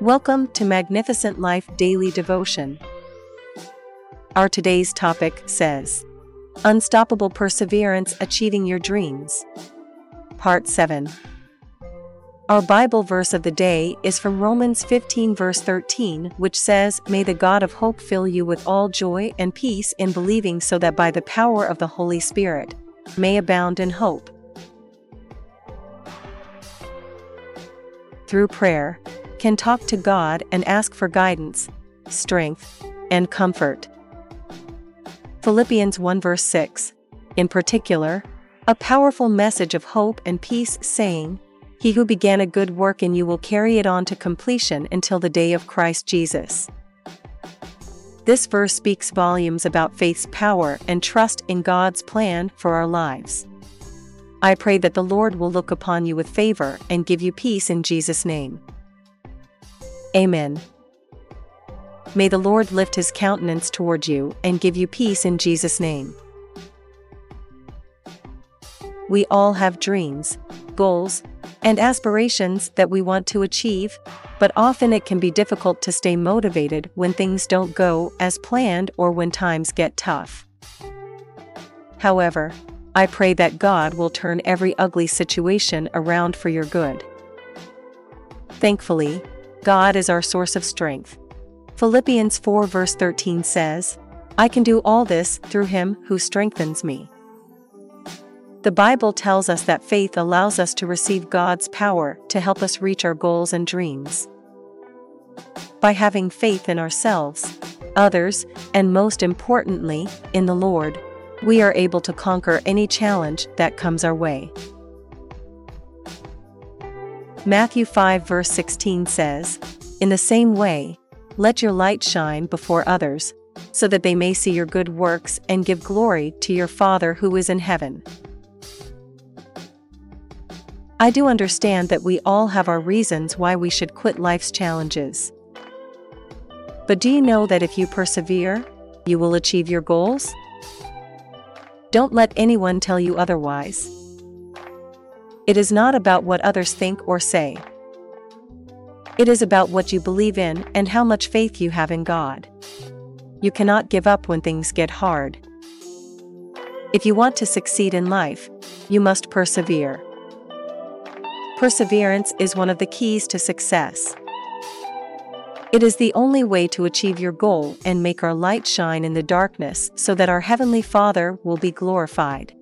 Welcome to Magnificent Life Daily Devotion. Our today's topic says Unstoppable Perseverance Achieving Your Dreams. Part 7. Our Bible verse of the day is from Romans 15, verse 13, which says, May the God of hope fill you with all joy and peace in believing, so that by the power of the Holy Spirit, may abound in hope. Through prayer, can talk to God and ask for guidance, strength, and comfort. Philippians 1 verse 6. In particular, a powerful message of hope and peace saying, he who began a good work in you will carry it on to completion until the day of Christ Jesus. This verse speaks volumes about faith's power and trust in God's plan for our lives. I pray that the Lord will look upon you with favor and give you peace in Jesus' name. Amen. May the Lord lift his countenance toward you and give you peace in Jesus' name. We all have dreams, goals, and aspirations that we want to achieve, but often it can be difficult to stay motivated when things don't go as planned or when times get tough. However, I pray that God will turn every ugly situation around for your good. Thankfully, God is our source of strength. Philippians 4 verse 13 says, I can do all this through him who strengthens me. The Bible tells us that faith allows us to receive God's power to help us reach our goals and dreams. By having faith in ourselves, others, and most importantly, in the Lord, we are able to conquer any challenge that comes our way. Matthew 5 verse 16 says, In the same way, let your light shine before others, so that they may see your good works and give glory to your Father who is in heaven. I do understand that we all have our reasons why we should quit life's challenges. But do you know that if you persevere, you will achieve your goals? Don't let anyone tell you otherwise. It is not about what others think or say. It is about what you believe in and how much faith you have in God. You cannot give up when things get hard. If you want to succeed in life, you must persevere. Perseverance is one of the keys to success. It is the only way to achieve your goal and make our light shine in the darkness so that our Heavenly Father will be glorified.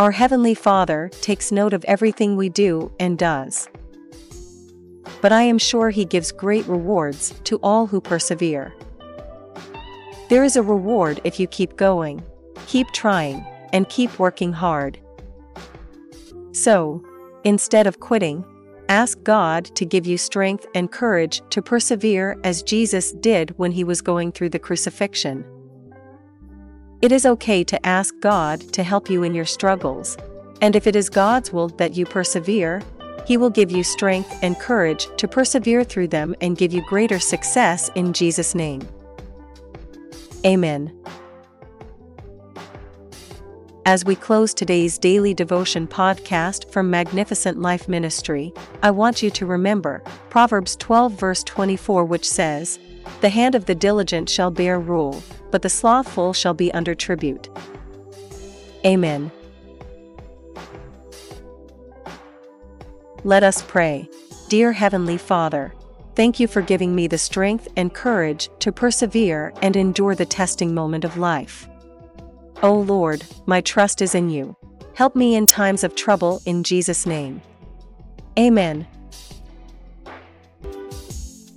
Our Heavenly Father takes note of everything we do and does. But I am sure He gives great rewards to all who persevere. There is a reward if you keep going, keep trying, and keep working hard. So, instead of quitting, ask God to give you strength and courage to persevere as Jesus did when he was going through the crucifixion. It is okay to ask God to help you in your struggles, and if it is God's will that you persevere, He will give you strength and courage to persevere through them and give you greater success in Jesus' name. Amen. As we close today's daily devotion podcast from Magnificent Life Ministry, I want you to remember Proverbs 12, verse 24, which says, The hand of the diligent shall bear rule, but the slothful shall be under tribute. Amen. Let us pray. Dear Heavenly Father, thank you for giving me the strength and courage to persevere and endure the testing moment of life. O Lord, my trust is in you. Help me in times of trouble in Jesus' name. Amen.